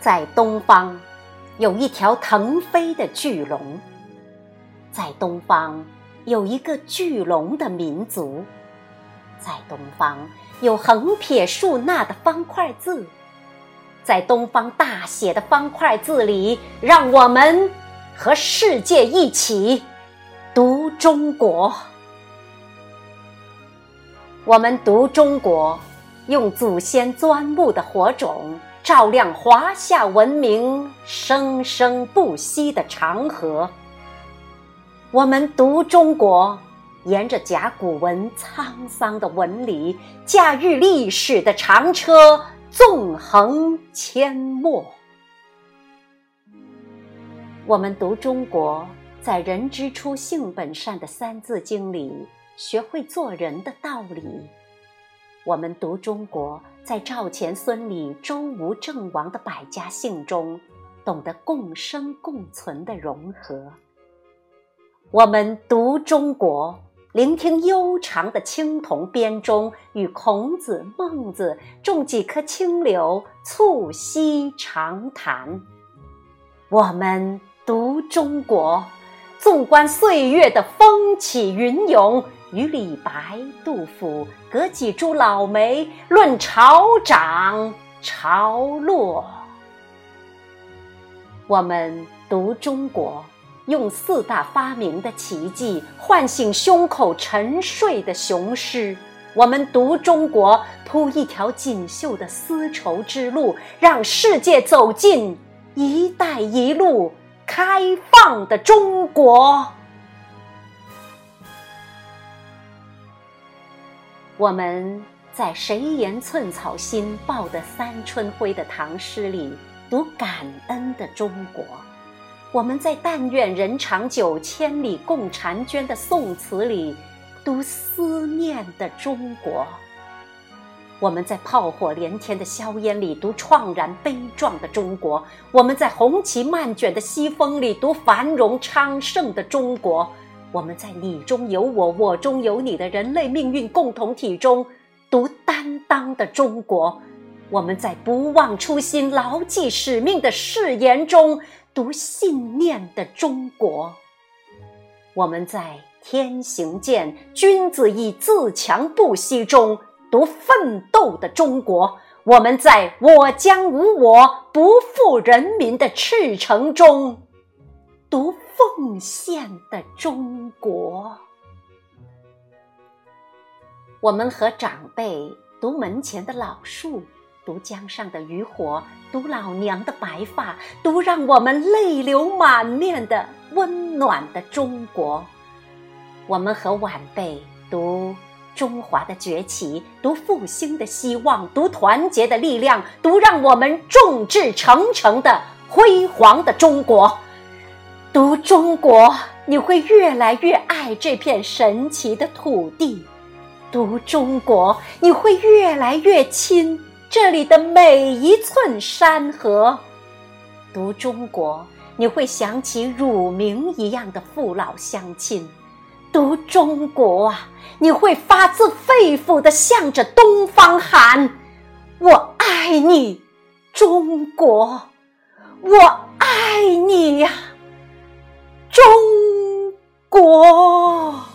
在东方，有一条腾飞的巨龙；在东方，有一个巨龙的民族；在东方，有横撇竖捺的方块字。在东方大写的方块字里，让我们和世界一起读中国。我们读中国，用祖先钻木的火种，照亮华夏文明生生不息的长河。我们读中国，沿着甲骨文沧桑的纹理，驾驭历史的长车，纵横阡陌。我们读中国，在“人之初，性本善”的《三字经》里。学会做人的道理。我们读中国，在赵钱孙李周吴郑王的百家姓中，懂得共生共存的融合。我们读中国，聆听悠长的青铜编钟，与孔子、孟子种几棵青柳，促膝长谈。我们读中国，纵观岁月的风起云涌。与李白、杜甫隔几株老梅论潮涨潮落。我们读中国，用四大发明的奇迹唤醒胸口沉睡的雄狮。我们读中国，铺一条锦绣的丝绸之路，让世界走进“一带一路”开放的中国。我们在“谁言寸草心，报得三春晖”的唐诗里读感恩的中国；我们在“但愿人长久，千里共婵娟”的宋词里读思念的中国；我们在炮火连天的硝烟里读怆然悲壮的中国；我们在红旗漫卷的西风里读繁荣昌盛的中国。我们在你中有我，我中有你的人类命运共同体中读担当的中国；我们在不忘初心、牢记使命的誓言中读信念的中国；我们在天行健，君子以自强不息中读奋斗的中国；我们在我将无我，不负人民的赤诚中。奉献的中国，我们和长辈读门前的老树，读江上的渔火，读老娘的白发，读让我们泪流满面的温暖的中国。我们和晚辈读中华的崛起，读复兴的希望，读团结的力量，读让我们众志成城的辉煌的中国。读中国，你会越来越爱这片神奇的土地；读中国，你会越来越亲这里的每一寸山河；读中国，你会想起乳名一样的父老乡亲；读中国啊，你会发自肺腑的向着东方喊：“我爱你，中国！我爱你呀！”中国。